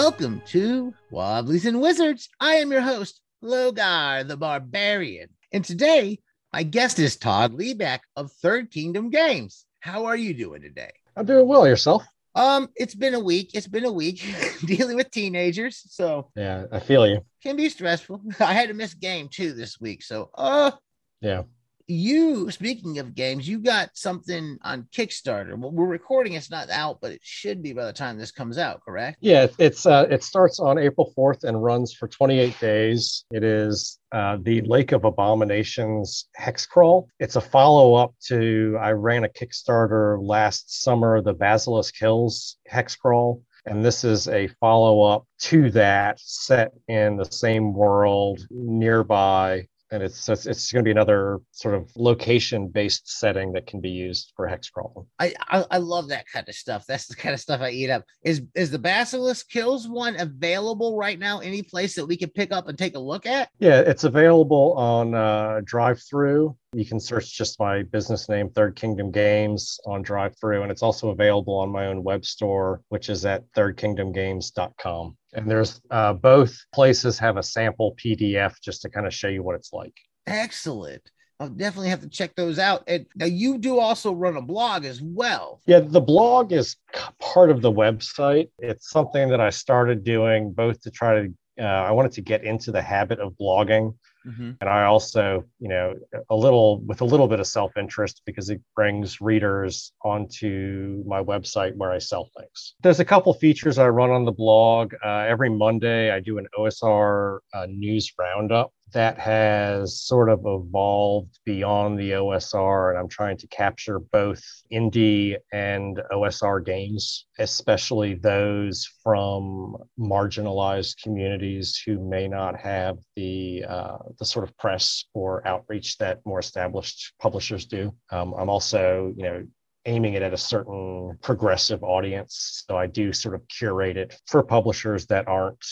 Welcome to Wobblies and Wizards. I am your host, Logar the Barbarian. And today, my guest is Todd Liebeck of Third Kingdom Games. How are you doing today? I'm doing well. Yourself? Um, it's been a week. It's been a week dealing with teenagers, so Yeah, I feel you. can be stressful. I had to miss game two this week, so uh, Yeah. You speaking of games, you got something on Kickstarter. Well, we're recording; it's not out, but it should be by the time this comes out. Correct? Yeah, it's uh, it starts on April 4th and runs for 28 days. It is uh, the Lake of Abominations hex crawl. It's a follow up to I ran a Kickstarter last summer, the Basilisk Hills hex crawl. And this is a follow up to that set in the same world nearby. And it's it's, it's going to be another sort of location based setting that can be used for hex crawling. I, I I love that kind of stuff. That's the kind of stuff I eat up. Is is the Basilisk Hills one available right now? Any place that we can pick up and take a look at? Yeah, it's available on uh, DriveThru. You can search just my business name, Third Kingdom Games, on DriveThru, and it's also available on my own web store, which is at thirdkingdomgames.com. And there's uh, both places have a sample PDF just to kind of show you what it's like. Excellent. I'll definitely have to check those out. And now you do also run a blog as well. Yeah, the blog is part of the website. It's something that I started doing both to try to, uh, I wanted to get into the habit of blogging. And I also, you know, a little with a little bit of self-interest because it brings readers onto my website where I sell things. There's a couple features I run on the blog. Uh, every Monday, I do an OSR uh, news roundup that has sort of evolved beyond the OSR, and I'm trying to capture both indie and OSR games, especially those from marginalized communities who may not have the uh, the sort of press or outreach that more established publishers do. Um, I'm also, you know, aiming it at a certain progressive audience. So I do sort of curate it for publishers that aren't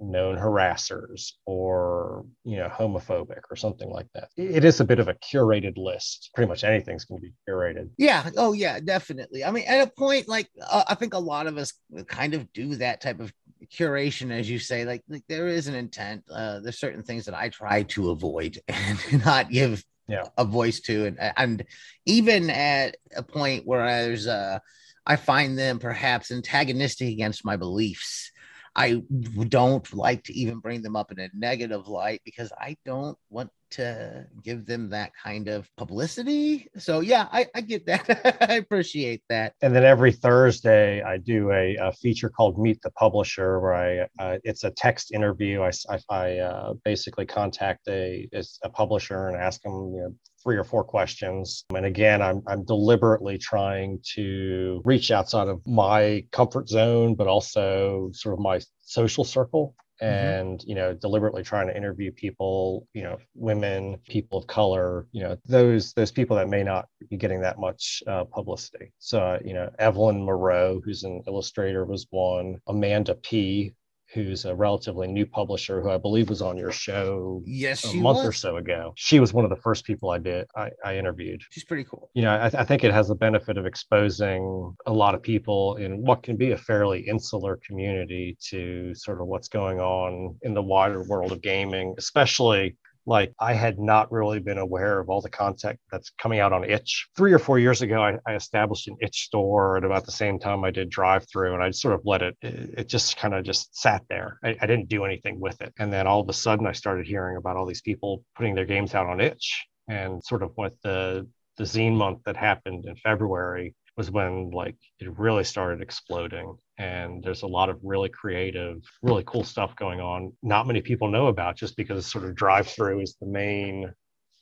known harassers or you know homophobic or something like that it is a bit of a curated list pretty much anything's going to be curated Yeah. Oh, yeah, definitely. I mean, at a point, like, uh, I think a lot of us kind of do that type of curation, as you say. Like, like there is an intent. Uh, there's certain things that I try to avoid and not give Yeah. a voice to, and and even at a point where there's uh, I find them perhaps antagonistic against my beliefs. I don't like to even bring them up in a negative light because I don't want to give them that kind of publicity. So yeah, I, I get that. I appreciate that. and then every thursday i do a, a feature called meet the publisher where i uh, it's a text interview I uh, basically contact a, a publisher and ask them you know, three or four questions and again I'm, I'm deliberately trying to reach outside of my comfort zone but also sort of my social circle and you know deliberately trying to interview people you know women people of color you know those those people that may not be getting that much uh, publicity. So uh, you know evelyn moreau who's an illustrator was one. Amanda p who's a relatively new publisher who i believe was on your show Yes, a month was. or so ago she was one of the first people i did i, I interviewed She's pretty cool. you know, I, I think it has the benefit of exposing a lot of people in what can be a fairly insular community to sort of what's going on in the wider world of gaming, especially like I had not really been aware of all the content that's coming out on itch. Three or four years ago, I, I established an itch store at about the same time I did drive through, and I sort of let it, it, it just kind of just sat there. I, I didn't do anything with it. And then all of a sudden, I started hearing about all these people putting their games out on itch and sort of with the the zine month that happened in February was when like it really started exploding and there's a lot of really creative really cool stuff going on. Not many people know about just because sort of drive through is the main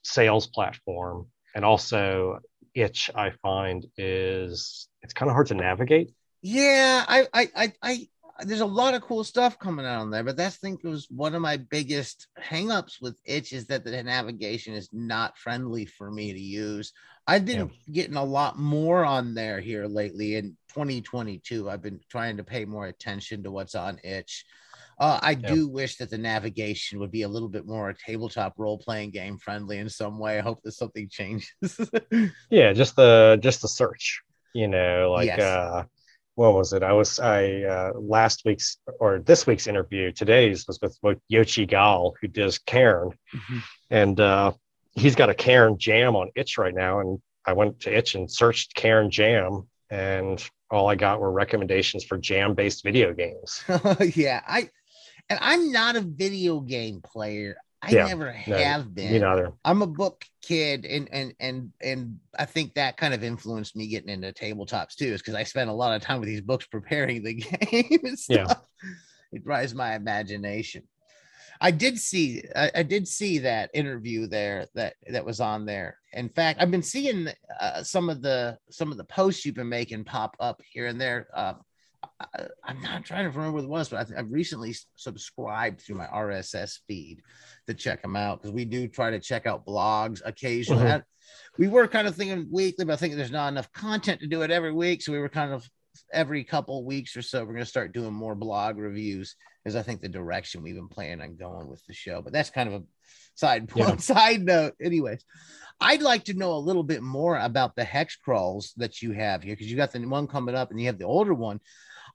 sales platform. And also itch i find is it's kind of hard to navigate. Yeah, I, I, I, I, there's a lot of cool stuff coming out on there, but that's I think was one of my biggest hangups with itch is that the navigation is not friendly for me to use. I've been getting a lot more on there here lately in 2022. I've been trying to pay more attention to what's on itch. Uh, I Yeah. do wish that the navigation would be a little bit more tabletop role playing game friendly in some way. I hope that something changes. yeah just the just the search you know like Yes. uh what was it? I was I uh, last week's or this week's interview. Today's was with Yochai Gal, who does Cairn, mm-hmm. and uh, he's got a Cairn jam on Itch right now. And I went to Itch and searched Cairn jam, and all I got were recommendations for jam based video games. yeah, I and I'm not a video game player. I yeah, never have no, been. Me neither. I'm a book kid, and and and and I think that kind of influenced me getting into tabletops too, is because I spent a lot of time with these books preparing the game. Yeah, it drives my imagination. I did see, I, I, did see that interview there that that was on there. In fact, I've been seeing uh, some of the some of the posts you've been making pop up here and there. Uh, I, am not trying to remember what it was, but I have recently subscribed through my RSS feed to check them out because we do try to check out blogs occasionally. Mm-hmm. We were kind of thinking weekly, but I think there's not enough content to do it every week. So we were kind of every couple weeks or so, we're going to start doing more blog reviews is I think the direction we've been planning on going with the show. But that's kind of a side point, yeah. side note. Anyways, I'd like to know a little bit more about the hex crawls that you have here because you got the one coming up and you have the older one.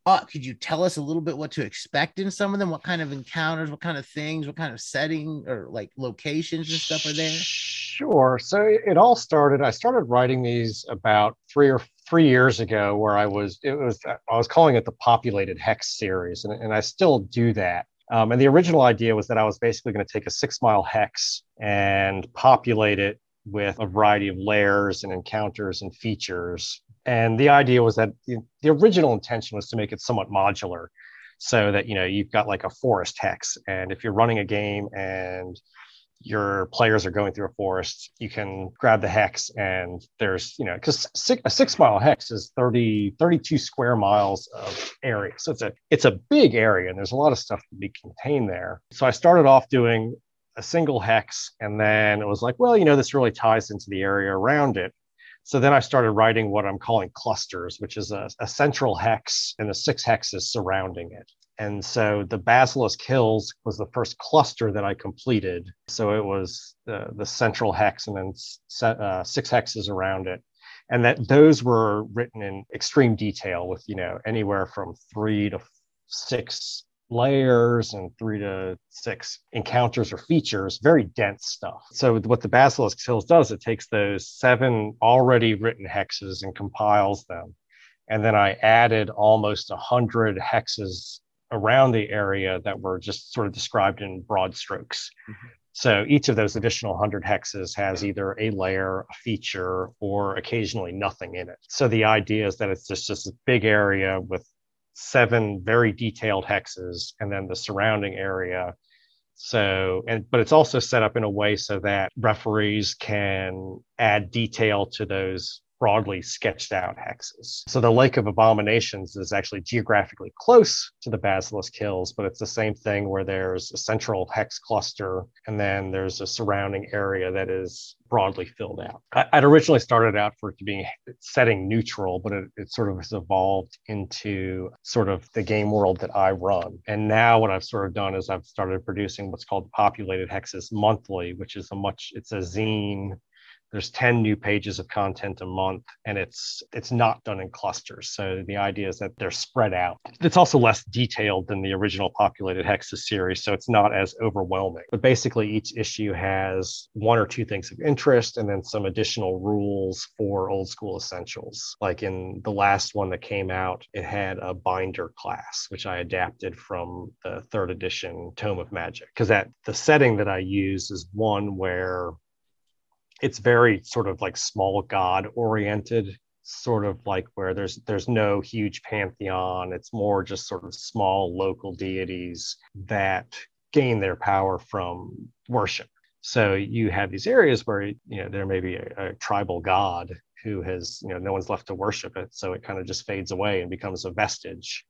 Uh, could you tell us a little bit what to expect in some of them? What kind of encounters, what kind of things, what kind of setting or like locations and stuff are there? Sure. So it all started. I started writing these about three or three years ago, where I was. It was I was calling it the populated hex series, and, and I still do that. Um, and the original idea was that I was basically going to take a six mile hex and populate it with a variety of layers and encounters and features and the idea was that the, the original intention was to make it somewhat modular so that you know you've got like a forest hex. And if you're running a game and your players are going through a forest you can grab the hex and there's you know because six, a six mile hex is 30 32 square miles of area. So it's a it's a big area and there's a lot of stuff to be contained there. So i started off doing a single hex and then it was like well you know this really ties into the area around it so then I started writing what I'm calling clusters, which is a, a central hex and the six hexes surrounding it. And so the Basilisk Hills was the first cluster that I completed. So it was the, the central hex and then uh, six hexes around it. And that those were written in extreme detail with, you know, anywhere from three to six layers and three to six encounters or features, very dense stuff. So, what the Basilisk Hills does, it takes those seven already written hexes and compiles them. And then I added almost a 100 hexes around the area that were just sort of described in broad strokes. Mm-hmm. So each of those additional 100 hexes has either a layer, a feature, or occasionally nothing in it. So the idea is that it's just, just a big area with seven very detailed hexes and then the surrounding area. So and but it's also set up in a way so that referees can add detail to those broadly sketched out hexes. So the Lake of Abominations is actually geographically close to the Basilisk Hills, but it's the same thing where there's a central hex cluster and then there's a surrounding area that is broadly filled out. I, would originally started out for it to be setting neutral, but it, it sort of has evolved into sort of the game world that I run. And now what I've sort of done is I've started producing what's called populated hexes monthly, which is a much, it's a zine there's 10 new pages of content a month and it's it's not done in clusters. So the idea is that they're spread out. It's also less detailed than the original populated hexes series so it's not as overwhelming. But basically each issue has one or two things of interest and then some additional rules for old school essentials. Like in the last one that came out it had a binder class which i adapted from the third edition tome of magic because that the setting that i use is one where it's very sort of like small god oriented sort of like where there's there's no huge pantheon. It's more just sort of small local deities that gain their power from worship. So you have these areas where you know there may be a, a tribal god who has you know no one's left to worship it. So it kind of just fades away and becomes a vestige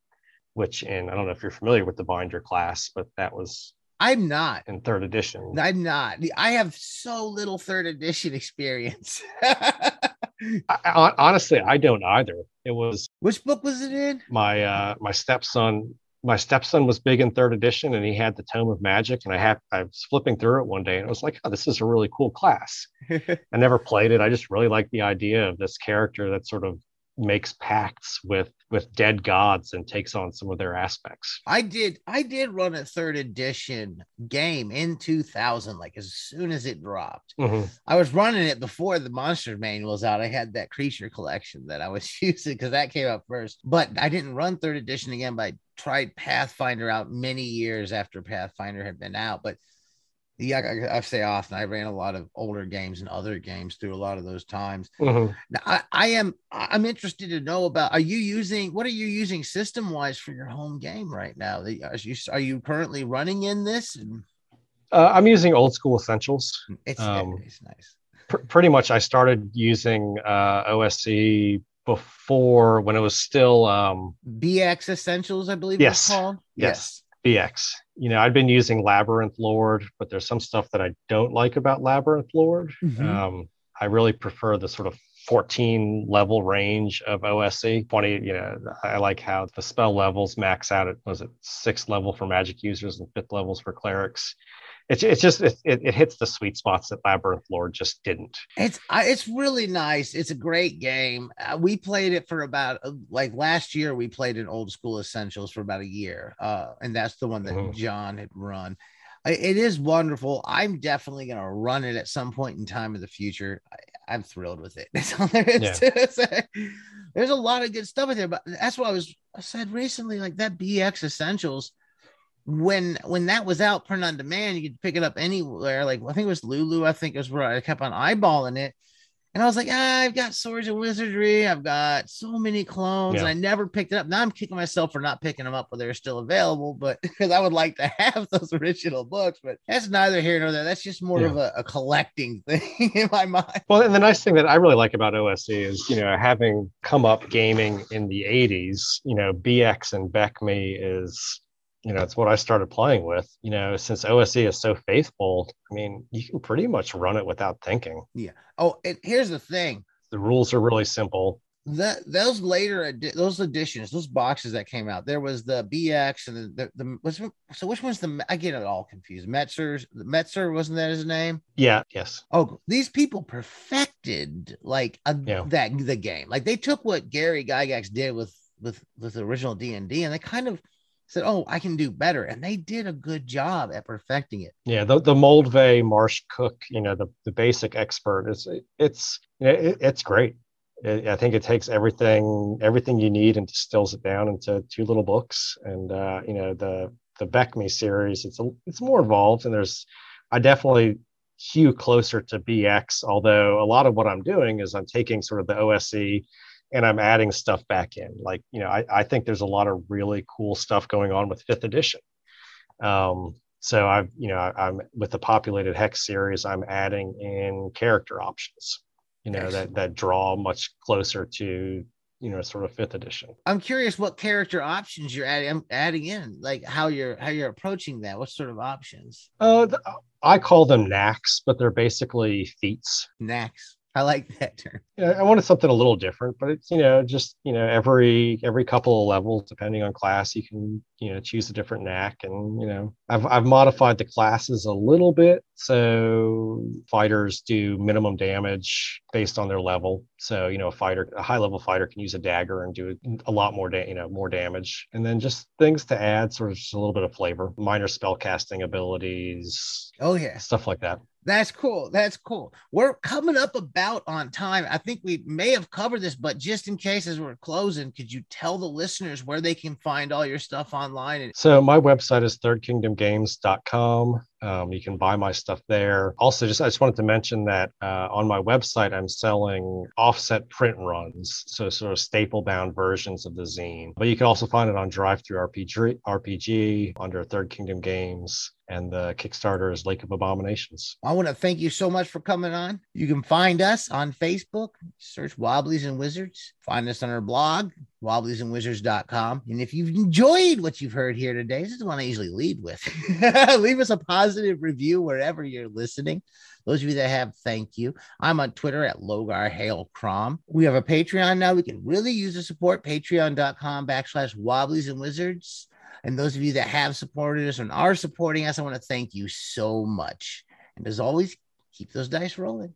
which in i don't know if you're familiar with the binder class but that was I'm not in third edition. I'm not. I have so little third edition experience. I, honestly, I don't either. It was which book was it in? My uh, my stepson. My stepson was big in third edition, and he had the Tome of Magic. And I have I was flipping through it one day, and I was like, "Oh, this is a really cool class." I never played it. I just really like the idea of this character that sort of makes pacts with with dead gods and takes on some of their aspects. I did I did run a third edition game in 2000 like as soon as it dropped. Mm-hmm. I was running it before the monster manuals out. I had that creature collection that I was using cuz that came out first. But I didn't run third edition again, but I tried Pathfinder out many years after Pathfinder had been out, but yeah, I, I, say often I ran a lot of older games and other games through a lot of those times. Mm-hmm. Now, I, I, am I'm interested to know about. Are you using what are you using system wise for your home game right now? Are you are you currently running in this? Uh, I'm using old school essentials. It's, um, it's nice. Pr- pretty much, I started using uh, OSE before when it was still um, BX Essentials, I believe. Yes. Yes. yes. BX. You know, I've been using Labyrinth Lord, but there's some stuff that I don't like about Labyrinth Lord. Mm-hmm. Um, I really prefer the sort of 14 level range of OSE. 20, you know, I like how the spell levels max out at was it sixth level for magic users and fifth levels for clerics it's it's just it, it, hits the sweet spots that Labyrinth Lord just didn't. It's it's really nice. It's a great game. Uh, we played it for about uh, like last year. We played in Old School Essentials for about a year, uh, and that's the one that mm-hmm. John had run. It is wonderful. I'm definitely going to run it at some point in time in the future. I, am thrilled with it. That's all there is yeah. to say. There's a lot of good stuff in there, but that's what I was I said recently. Like that BX Essentials when when that was out print on demand, you could pick it up anywhere. Like I think it was Lulu. I think it was where I kept on eyeballing it, and I was like, ah, I've got Swords of Wizardry. I've got so many clones, yeah. and I never picked it up. Now I'm kicking myself for not picking them up when they're still available, but because I would like to have those original books. But that's neither here nor there. That's just more yeah. of a, a, collecting thing in my mind. Well, and the nice thing that I really like about OSE is, you know, having come up gaming in the 80s, you know, BX and BECMI is you know, it's what I started playing with. You know, since OSE is so faithful, I mean, you can pretty much run it without thinking. Yeah. Oh, and here's the thing: the rules are really simple. That those later those editions, those boxes that came out, there was the BX and the the, the was, so which one's the I get it all confused. Mentzer's Mentzer wasn't that his name? Yeah. Yes. Oh, these people perfected like a, yeah. that the game. Like they took what Gary Gygax did with with with the original D and D, and they kind of said, "Oh, I can do better," and they did a good job at perfecting it. Yeah, the the Moldvay Marsh Cook, you know, the the basic expert is it's it, it's great. It, I think it takes everything everything you need and distills it down into two little books. And uh, you know, the the BECMI series, it's a, it's more involved, and there's I definitely hew closer to BX. Although a lot of what I'm doing is I'm taking sort of the OSE and I'm adding stuff back in. Like, you know, I, I think there's a lot of really cool stuff going on with fifth edition. Um, so I've, you know, I, am with the populated hex series, I'm adding in character options, you know, that that draw much closer to, you know, sort of fifth edition. I'm curious what character options you're adding I'm adding in, like how you're how you're approaching that. What sort of options? Uh, the, I call them knacks, but they're basically feats. Knacks. I like that term. Yeah, I wanted something a little different, but it's you know just you know every every couple of levels, depending on class, you can you know choose a different knack, and you know I've I've modified the classes a little bit so fighters do minimum damage based on their level. So you know a fighter, a high level fighter can use a dagger and do a lot more da- you know more damage, and then just things to add, sort of just a little bit of flavor, minor spell casting abilities. Oh yeah, stuff like that. That's cool. That's cool. We're coming up about on time. I think we may have covered this, but just in case as we're closing, could you tell the listeners where they can find all your stuff online? So my website is thirdkingdomgames.com. Um, you can buy my stuff there. Also, just I just wanted to mention that uh, on my website, I'm selling offset print runs, so sort of staple bound versions of the zine. But you can also find it on DriveThruRPG, RPG RPG under Third Kingdom Games and the Kickstarter is Lake of Abominations. I want to thank you so much for coming on. You can find us on Facebook, search Wobblies and Wizards. Find us on our blog, wobbliesandwizards.com. And if you've enjoyed what you've heard here today, this is the one I usually lead with. Leave us a positive review wherever you're listening. Those of you that have, thank you. I'm on Twitter at Logar Hale Crom. We have a Patreon now. We can really use the support. Patreon.com backslash wobblies and wizards. And those of you that have supported us and are supporting us, I want to thank you so much. And as always, keep those dice rolling.